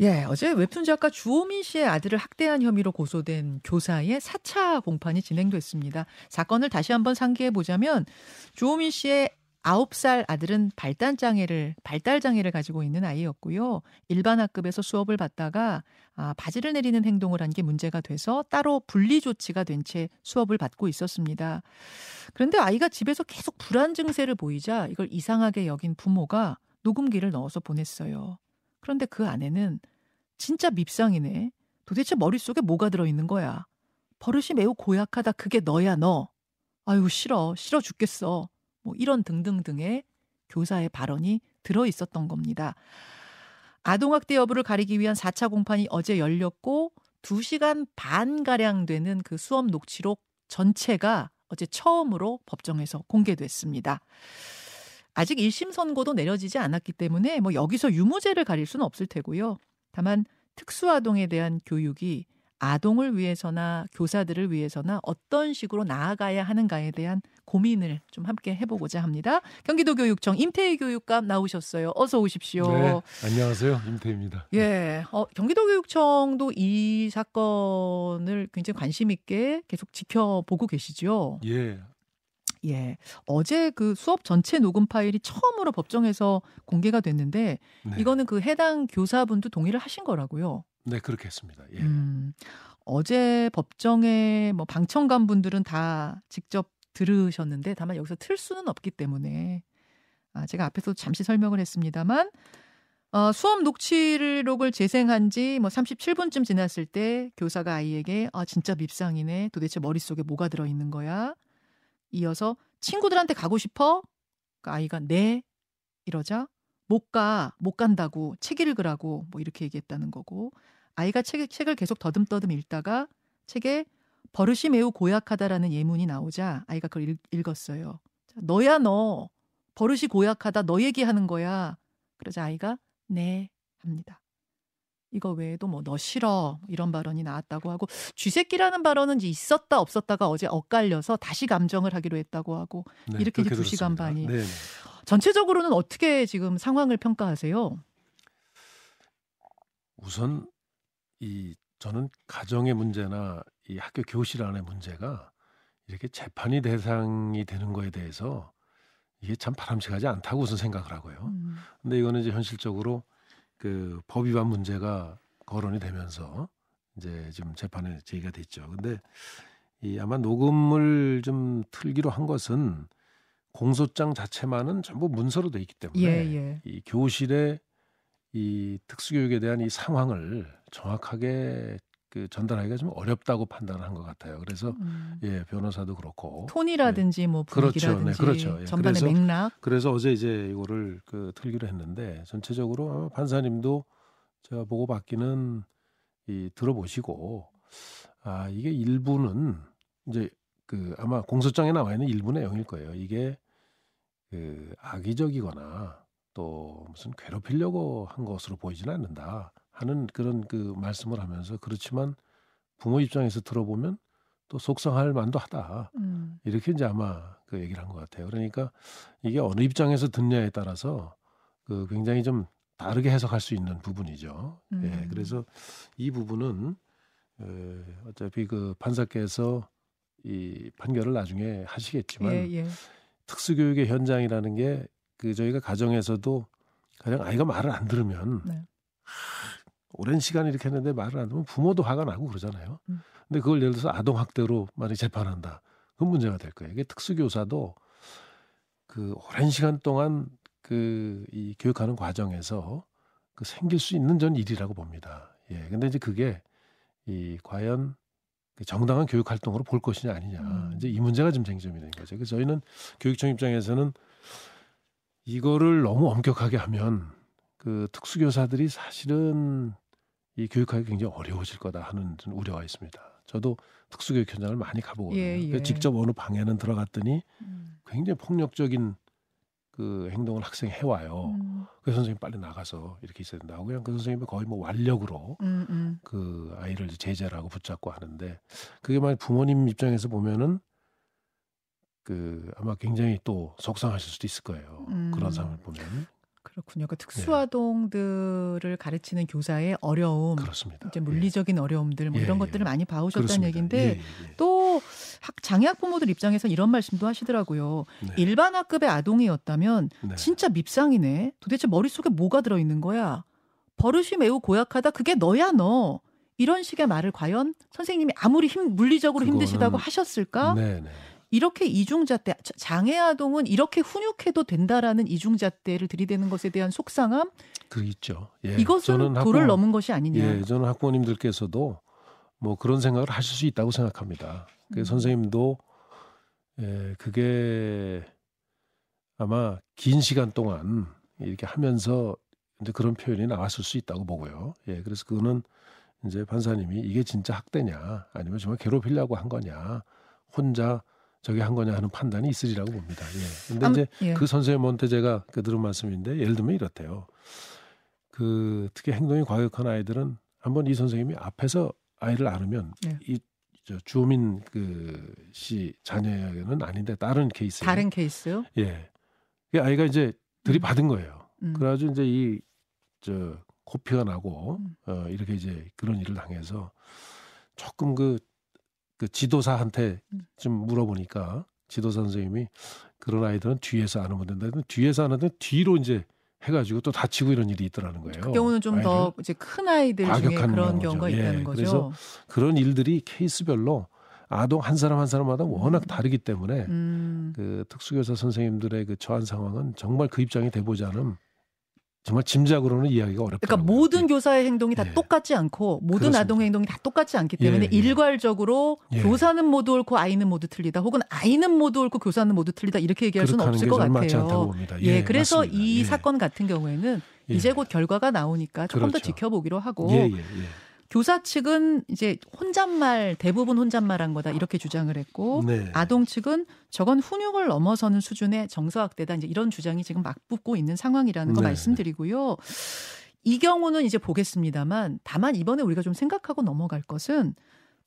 예, 어제 웹툰 작가 주호민 씨의 아들을 학대한 혐의로 고소된 교사의 4차 공판이 진행됐습니다. 사건을 다시 한번 상기해 보자면 주호민 씨의 9살 아들은 발달 장애를 발달 장애를 가지고 있는 아이였고요. 일반 학급에서 수업을 받다가 아, 바지를 내리는 행동을 한 게 문제가 돼서 따로 분리 조치가 된 채 수업을 받고 있었습니다. 그런데 아이가 집에서 계속 불안 증세를 보이자 이걸 이상하게 여긴 부모가 녹음기를 넣어서 보냈어요. 그런데 그 안에는 진짜 밉상이네. 도대체 머릿속에 뭐가 들어있는 거야? 버릇이 매우 고약하다. 그게 너야, 너. 아유, 싫어. 싫어 죽겠어. 뭐 이런 등등등의 교사의 발언이 들어 있었던 겁니다. 아동학대 여부를 가리기 위한 4차 공판이 어제 열렸고 2시간 반가량 되는 그 수업 녹취록 전체가 어제 처음으로 법정에서 공개됐습니다. 아직 1심 선고도 내려지지 않았기 때문에 뭐 여기서 유무죄를 가릴 수는 없을 테고요. 다만 특수아동에 대한 교육이 아동을 위해서나 교사들을 위해서나 어떤 식으로 나아가야 하는가에 대한 고민을 좀 함께 해보고자 합니다. 경기도 교육청 임태희 교육감 나오셨어요. 어서 오십시오. 네, 안녕하세요. 임태희입니다. 예, 어, 경기도 교육청도 이 사건을 굉장히 관심 있게 계속 지켜보고 계시죠. 예. 예. 어제 그 수업 전체 녹음 파일이 처음으로 법정에서 공개가 됐는데 네. 이거는 그 해당 교사분도 동의를 하신 거라고요. 네, 그렇게 했습니다. 예. 음, 어제 법정에 뭐 방청관 분들은 다 직접 들으셨는데 다만 여기서 틀 수는 없기 때문에 아, 제가 앞에서 잠시 설명을 했습니다만 어, 수업 녹취록을 재생한 지 뭐 37분쯤 지났을 때 교사가 아이에게 아, 진짜 밉상이네. 도대체 머릿속에 뭐가 들어 있는 거야? 이어서 친구들한테 가고 싶어? 그 아이가 네 이러자 못 가, 못 간다고 책 읽으라고 뭐 이렇게 얘기했다는 거고 아이가 책, 책을 계속 더듬더듬 읽다가 책에 버릇이 매우 고약하다라는 예문이 나오자 아이가 그걸 읽, 읽었어요. 너야 너 버릇이 고약하다 너 얘기하는 거야. 그러자 아이가 네 합니다. 이거 외에도 뭐 너 싫어 이런 발언이 나왔다고 하고 쥐새끼라는 발언은 있었다 없었다가 어제 엇갈려서 다시 감정을 하기로 했다고 하고 네, 이렇게 두 시간 반이 네, 네. 전체적으로는 어떻게 지금 상황을 평가하세요? 우선 이 저는 가정의 문제나 이 학교 교실 안의 문제가 이렇게 재판이 대상이 되는 거에 대해서 이게 참 바람직하지 않다고 우선 생각을 하고요. 음. 근데 이거는 이제 현실적으로 그 법 위반 문제가 거론이 되면서 이제 지금 재판에 제기가 됐죠. 근데 이 아마 녹음을 좀 틀기로 한 것은 공소장 자체만은 전부 문서로 돼 있기 때문에 예, 예. 이 교실의 이 특수교육에 대한 이 상황을 정확하게 그 전달하기가 좀 어렵다고 판단을 한것 같아요. 그래서 음. 예 변호사도 그렇고 톤이라든지 예. 뭐 분위기라든지 그렇죠, 네, 그렇죠. 예. 전반의 그래서, 맥락. 그래서 어제 이제 이거를 그 틀기로 했는데 전체적으로 판사님도 제가 보고 받기는 이 들어보시고 아 이게 일부는 이제 그 아마 공소장에 나와 있는 일부 내용일 거예요. 이게 그 악의적이거나 또 무슨 괴롭히려고 한 것으로 보이지는 않는다. 하는 그런 그 말씀을 하면서 그렇지만 부모 입장에서 들어보면 또 속상할 만도 하다. 음. 이렇게 이제 아마 그 얘기를 한 것 같아요. 그러니까 이게 어느 입장에서 듣냐에 따라서 그 굉장히 좀 다르게 해석할 수 있는 부분이죠. 예, 음. 예, 그래서 이 부분은 에, 어차피 그 판사께서 이 판결을 나중에 하시겠지만 예, 예. 특수교육의 현장이라는 게 그 저희가 가정에서도 가장 아이가 말을 안 들으면 네. 오랜 시간 이렇게 했는데 말을 안 듣면 부모도 화가 나고 그러잖아요. 음. 근데 그걸 예를 들어서 아동 학대로 만약 재판한다. 그건 문제가 될 거예요. 이게 특수교사도 그 오랜 시간 동안 그 이 교육하는 과정에서 그 생길 수 있는 전 일이라고 봅니다. 예. 근데 이제 그게 이 과연 그 정당한 교육 활동으로 볼 것이냐 아니냐. 음. 이제 이 문제가 좀 쟁점이 되는 거죠. 그래서 저희는 교육청 입장에서는 이거를 너무 엄격하게 하면 그 특수교사들이 사실은 이 교육하기 굉장히 어려워질 거다 하는 우려가 있습니다. 저도 특수교육 현장을 많이 가보거든요. 예, 예. 직접 어느 방에는 들어갔더니 음. 굉장히 폭력적인 그 행동을 학생이 해와요. 음. 그 선생님 빨리 나가서 이렇게 있어야 된다 고 그냥 그 선생님이 거의 뭐 완력으로 음, 음. 그 아이를 제재라고 붙잡고 하는데 그게 만약 부모님 입장에서 보면은 그 아마 굉장히 또 속상하실 수도 있을 거예요. 그런 음. 상황을 보면. 그렇군요. 그 특수아동들을 가르치는 교사의 어려움, 그렇습니다. 이제 물리적인 예. 어려움들 뭐 예, 이런 예. 것들을 많이 봐오셨다는. 얘기인데 예, 예, 예. 또 학, 장애 학 부모들 입장에서 이런 말씀도 하시더라고요. 네. 일반 학급의 아동이었다면 네. 진짜 밉상이네. 도대체 머릿속에 뭐가 들어있는 거야? 버릇이 매우 고약하다. 그게 너야 너. 이런 식의 말을 과연 선생님이 아무리 힘, 물리적으로 그거는- 힘드시다고 하셨을까? 네, 네. 이렇게 이중잣대, 자- 장애 아동은 이렇게 훈육해도 된다라는 이중잣대를 들이대는 것에 대한 속상함, 그 있죠. 예. 이것은 저는 도를 학부모- 넘은 것이 아니냐. 예, 저는 학부모님들께서도 뭐 그런 생각을 하실 수 있다고 생각합니다. 그 음. 선생님도 예, 그게 아마 긴 시간 동안 이렇게 하면서 이제 그런 표현이 나왔을 수 있다고 보고요. 예, 그래서 그거는 이제 판사님이 이게 진짜 학대냐 아니면 정말 괴롭히려고 한 거냐 혼자 저게 한 거냐 하는 판단이 있으리라고 봅니다. 예. 근데 암- 이제 예. 그 선생님한테 제가 그 들은 말씀인데 예를 들면 이렇대요. 그 특히 행동이 과격한 아이들은 한번 이 선생님이 앞에서 아이를 안으면 네. 이저 주민 그 씨 자녀는 아닌데 다른 케이스 다른 케이스요? 예. 그 아이가 이제 들이받은 거예요. 음. 그래가지고 이제 이 저 코피가 나고 음. 어 이렇게 이제 그런 일을 당해서 조금 그, 그 지도사한테 음. 좀 물어보니까 지도사 선생님이 그런 아이들은 뒤에서 안으면 된다. 근데 뒤에서 안으면 뒤로 이제 해가지고 또 다치고 이런 일이 있더라는 거예요. 그 경우는 좀 더. 이제 큰 아이들 중에 그런. 경우가 예, 있다는 거죠. 그래서 그런 일들이 케이스별로 아동 한 사람 한 사람마다 워낙 다르기 때문에 음. 그 특수교사 선생님들의 그 처한 상황은 정말 그 입장이 돼보지 않으면 정말 짐작으로는 이야기가 어렵다. 그러니까 모든 교사의 행동이 다 예. 똑같지 않고 모든 그렇습니다. 아동의 행동이 다 똑같지 않기 때문에 예, 예. 일괄적으로 예. 교사는 모두 옳고 아이는 모두 틀리다 혹은 아이는 모두 옳고 교사는 모두 틀리다 이렇게 얘기할 수는 없을 것 같아요. 봅니다. 예, 그래서 맞습니다. 이 예. 사건 같은 경우에는 예. 이제 곧 결과가 나오니까 조금 더 그렇죠. 지켜보기로 하고 예, 예, 예. 교사 측은 이제 혼잣말 대부분 혼잣말한 거다 이렇게 주장을 했고 네. 아동 측은 저건 훈육을 넘어서는 수준의 정서학대다 이제 이런 주장이 지금 맞붙고 있는 상황이라는 거 네, 말씀드리고요. 이 경우는 이제 보겠습니다만 다만 이번에 우리가 좀 생각하고 넘어갈 것은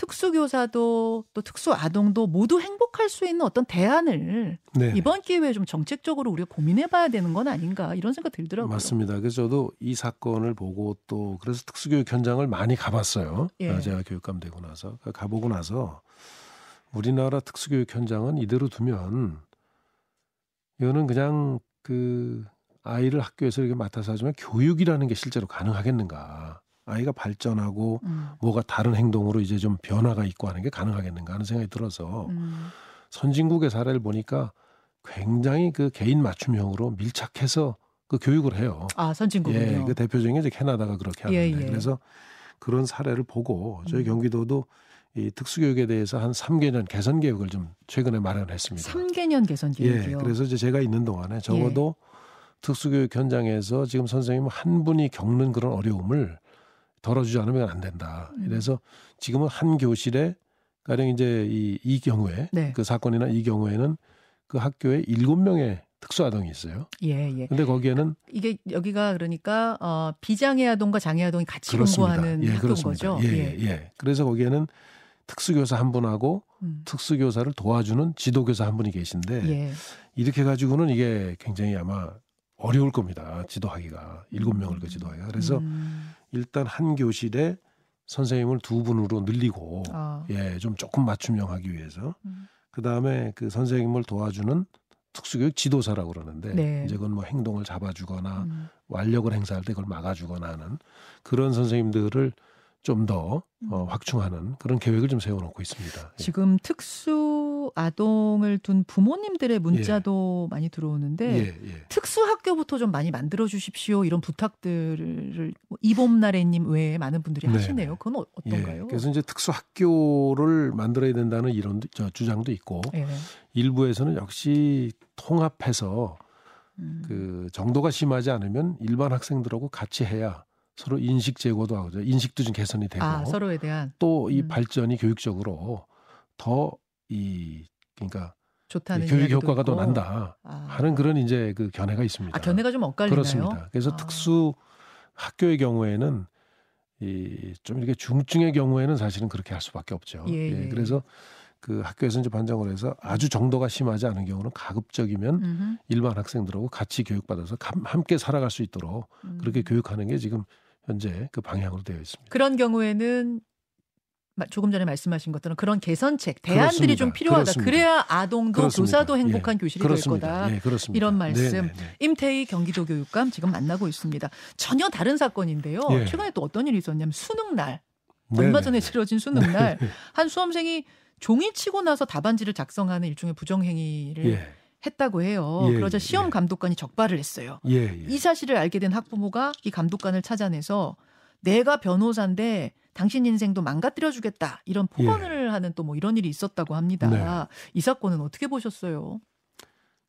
특수교사도 또 특수아동도 모두 행복할 수 있는 어떤 대안을 네. 이번 기회에 좀 정책적으로 우리가 고민해봐야 되는 건 아닌가 이런 생각 들더라고요. 맞습니다. 그래서 저도 이 사건을 보고 또 그래서 특수교육 현장을 많이 가봤어요. 예. 아, 제가 교육감 되고 나서 그 가보고 나서 우리나라 특수교육 현장은 이대로 두면 이거는 그냥 그 아이를 학교에서 이렇게 맡아서 하지만 교육이라는 게 실제로 가능하겠는가? 아이가 발전하고 음, 뭐가 다른 행동으로 이제 좀 변화가 있고 하는 게 가능하겠는가 하는 생각이 들어서 음, 선진국의 사례를 보니까 굉장히 그 개인 맞춤형으로 밀착해서 그 교육을 해요. 아 선진국이요. 예, 그 대표적인 게 이제 캐나다가 그렇게 하는데 예, 예. 그래서 그런 사례를 보고 저희 음. 경기도도 이 특수교육에 대해서 한 3개년 개선 계획을 좀 최근에 마련했습니다. 3개년 개선 예, 계획이요. 그래서 이제 제가 있는 동안에 적어도 특수교육 현장에서 지금 선생님 한 분이 겪는 그런 어려움을 덜어주지 않으면 안 된다. 음. 그래서 지금은 한 교실에 가령 이제 이, 이 경우에 네. 그 사건이나 이 경우에는 그 학교에 일곱 명의 특수아동이 있어요. 예, 예. 근데 거기에는 이게 여기가 그러니까 어, 비장애 아동과 장애 아동이 같이 그렇습니다. 공부하는 예, 학교인 그렇습니다. 거죠. 예, 예, 예. 그래서 거기에는 특수교사 한 분하고 음. 특수교사를 도와주는 지도교사 한 분이 계신데 예. 이렇게 가지고는 이게 굉장히 아마 어려울 겁니다. 지도하기가 일곱 명을 그 지도하기가. 그래서 음. 일단 한 교실에 선생님을 두 분으로 늘리고 아. 예, 좀 조금 맞춤형하기 위해서 음. 그 다음에 그 선생님을 도와주는 특수교육 지도사라고 그러는데 네. 이제 그건 뭐 행동을 잡아주거나 음. 완력을 행사할 때 그걸 막아주거나 하는 그런 선생님들을 좀더 어, 확충하는 그런 계획을 좀 세워놓고 있습니다. 예. 지금 특수 아동을 둔 부모님들의 문자도 많이 들어오는데 예, 예. 특수 학교부터 좀 많이 만들어 주십시오 이런 부탁들을 뭐 이봄나래님 외에 많은 분들이 네, 하시네요. 네. 그건 어, 어떤가요? 예, 그래서 이제 특수 학교를 만들어야 된다는 이런 저 주장도 있고 예. 일부에서는 역시 통합해서 음. 그 정도가 심하지 않으면 일반 학생들하고 같이 해야 서로 인식 제고도 하고 인식도 좀 개선이 되고 아 서로에 대한 또이 음. 발전이 교육적으로 더 이 그러니까 좋다는 교육 효과가 더 있고. 난다 아. 하는 그런 이제 그 견해가 있습니다. 아 견해가 좀 엇갈리나요? 그렇습니다. 그래서 아. 특수 학교의 경우에는 이 좀 이렇게 중증의 경우에는 사실은 그렇게 할 수밖에 없죠. 예, 예. 그래서 그 학교에서 이제 반장을 해서 아주 정도가 심하지 않은 경우는 가급적이면 음흠. 일반 학생들하고 같이 교육받아서 감- 함께 살아갈 수 있도록 음. 그렇게 교육하는 게 지금 현재 그 방향으로 되어 있습니다. 그런 경우에는 마- 조금 전에 말씀하신 것처럼 그런 개선책, 대안들이 그렇습니다. 좀 필요하다. 그렇습니다. 그래야 아동도 그렇습니다. 교사도 행복한 예, 교실이 그렇습니다. 될 거다. 예. 이런 말씀. 네, 네, 네. 임태희 경기도 교육감 지금 만나고 있습니다. 전혀 다른 사건인데요. 예. 최근에 또 어떤 일이 있었냐면 수능 날 네, 얼마 네, 전에 네. 치러진 수능 날 한 수험생이 종이 치고 나서 답안지를 작성하는 일종의 부정행위를 예, 했다고 해요. 예, 그러자 예, 시험 예. 감독관이 적발을 했어요. 예, 예. 이 사실을 알게 된 학부모가 이 감독관을 찾아내서 내가 변호사인데 당신 인생도 망가뜨려 주겠다 이런 폭언을 하는 또 뭐 이런 일이 있었다고 합니다. 예. 네. 이 사건은 어떻게 보셨어요?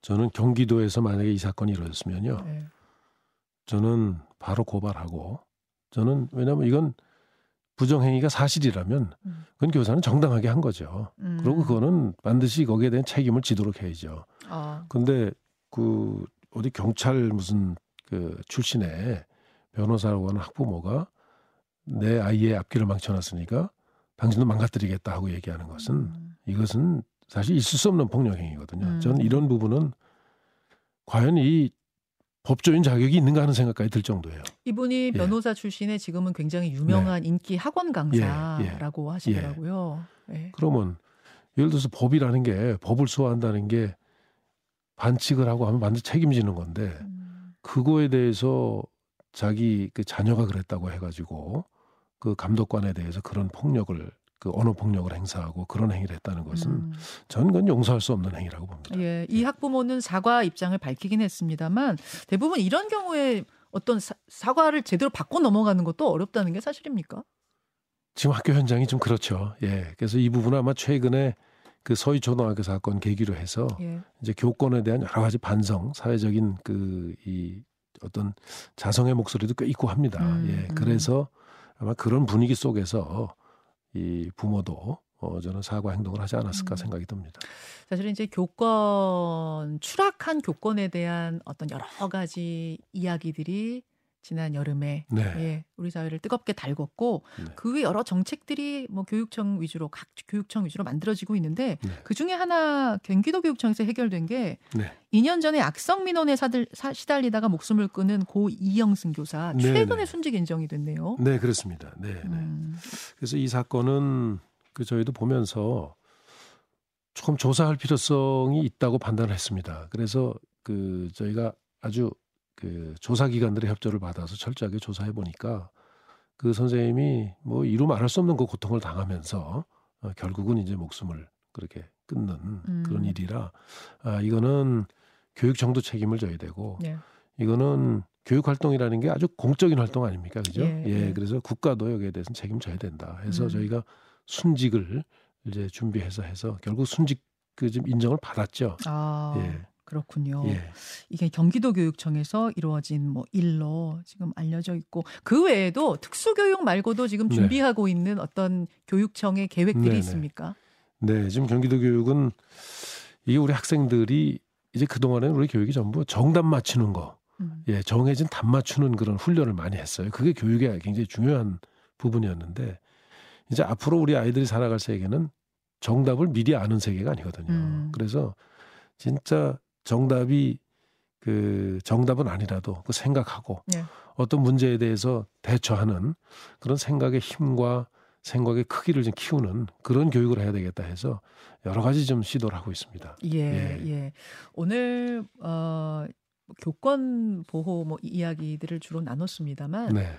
저는 경기도에서 만약에 이 사건이 이루어졌으면요. 네. 저는 바로 고발하고 저는 왜냐하면 이건 부정행위가 사실이라면 음. 그건 교사는 정당하게 한 거죠. 음. 그리고 그거는 반드시 거기에 대한 책임을 지도록 해야죠. 아, 근데 그 어디 경찰 무슨 그 출신의 변호사라고 하는 학부모가 내 아이의 앞길을 망쳐놨으니까 당신도 망가뜨리겠다 하고 얘기하는 것은 음. 이것은 사실 있을 수 없는 폭력 행위거든요. 음. 저는 이런 부분은 과연 이 법조인 자격이 있는가 하는 생각까지 들 정도예요. 이분이 예. 변호사 출신의 지금은 굉장히 유명한 인기 학원 강사라고 하시더라고요. 예. 그러면 예를 들어서 법이라는 게 법을 소화한다는 게 반칙을 하고 하면 반드시 책임지는 건데 음. 그거에 대해서 자기 그 자녀가 그랬다고 해가지고 그 감독관에 대해서 그런 폭력을 그 언어 폭력을 행사하고 그런 행위를 했다는 것은 음. 저는 그건 용서할 수 없는 행위라고 봅니다. 예, 이 학부모는 사과 입장을 밝히긴 했습니다만 대부분 이런 경우에 어떤 사, 사과를 제대로 받고 넘어가는 것도 어렵다는 게 사실입니까? 지금 학교 현장이 좀 그렇죠. 예. 그래서 이 부분은 아마 최근에 그 서희 초등학교 사건 계기로 해서 예. 이제 교권에 대한 여러 가지 반성, 사회적인 그 이 어떤 자성의 목소리도 꽤 있고 합니다. 음, 예. 음. 그래서 아마 그런 분위기 속에서 이 부모도 어 저는 사과 행동을 하지 않았을까 음. 생각이 듭니다. 사실은 이제 교권 추락한 교권에 대한 어떤 여러 가지 이야기들이 지난 여름에 네. 예, 우리 사회를 뜨겁게 달궜고 네. 그외 여러 정책들이 뭐 교육청 위주로 각 교육청 위주로 만들어지고 있는데 네. 그 중에 하나 경기도 교육청에서 해결된 게 네. 2년 전에 악성 민원에 사들, 사, 시달리다가 목숨을 끊은 고 이영승 교사 네, 최근에 네. 순직 인정이 됐네요. 네, 그렇습니다. 네, 네. 음, 그래서 이 사건은 그 저희도 보면서 조금 조사할 필요성이 있다고 판단을 했습니다. 그래서 그 저희가 아주 그 조사 기관들의 협조를 받아서 철저하게 조사해 보니까 그 선생님이 뭐 이루 말할 수 없는 그 고통을 당하면서 어, 결국은 이제 목숨을 그렇게 끊는 음. 그런 일이라 아 이거는 교육청도 책임을 져야 되고 네. 이거는 교육 활동이라는 게 아주 공적인 활동 아닙니까? 그죠? 예, 예, 예. 그래서 국가도 여기에 대해서는 책임져야 된다. 해서 음. 저희가 순직을 이제 준비해서 해서 결국 순직 그좀 인정을 받았죠. 아 예. 그렇군요. 예. 이게 경기도 교육청에서 이루어진 뭐 일로 지금 알려져 있고 그 외에도 특수교육 말고도 지금 네. 준비하고 있는 어떤 교육청의 계획들이 네네. 있습니까? 네, 지금 경기도 교육은 이게 우리 학생들이 이제 그동안에 우리 교육이 전부 정답 맞추는 거, 음. 예, 정해진 답 맞추는 그런 훈련을 많이 했어요. 그게 교육의 굉장히 중요한 부분이었는데 이제 앞으로 우리 아이들이 살아갈 세계는 정답을 미리 아는 세계가 아니거든요. 음. 그래서 진짜 정답이 그 정답은 아니라도 그 생각하고 네. 어떤 문제에 대해서 대처하는 그런 생각의 힘과 생각의 크기를 좀 키우는 그런 교육을 해야 되겠다 해서 여러 가지 좀 시도를 하고 있습니다. 예, 예. 예. 오늘 어 교권 보호 뭐 이야기들을 주로 나눴습니다만 네.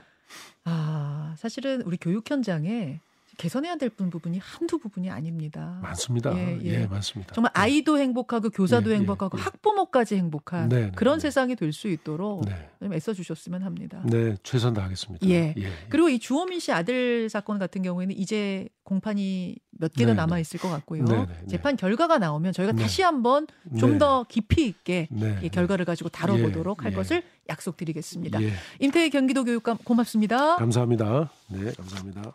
아, 사실은 우리 교육 현장에 개선해야 될 부분이 한두 부분이 아닙니다. 많습니다. 예, 예, 예. 많습니다. 정말 아이도 행복하고 교사도 예, 예, 행복하고 예. 학부모까지 행복한 네, 네, 그런 네. 세상이 될 수 있도록 네. 좀 애써 주셨으면 합니다. 네, 최선 다하겠습니다. 예. 예. 그리고 이 주호민 씨 아들 사건 같은 경우에는 이제 공판이 몇 개가 네, 남아 네. 있을 것 같고요. 재판 결과가 나오면 저희가 네. 다시 한번 좀 네. 더 깊이 있게 네, 이 결과를 가지고 다뤄보도록 예, 할 예. 것을 약속드리겠습니다. 예. 임태희 경기도 교육감 고맙습니다. 감사합니다. 네, 감사합니다.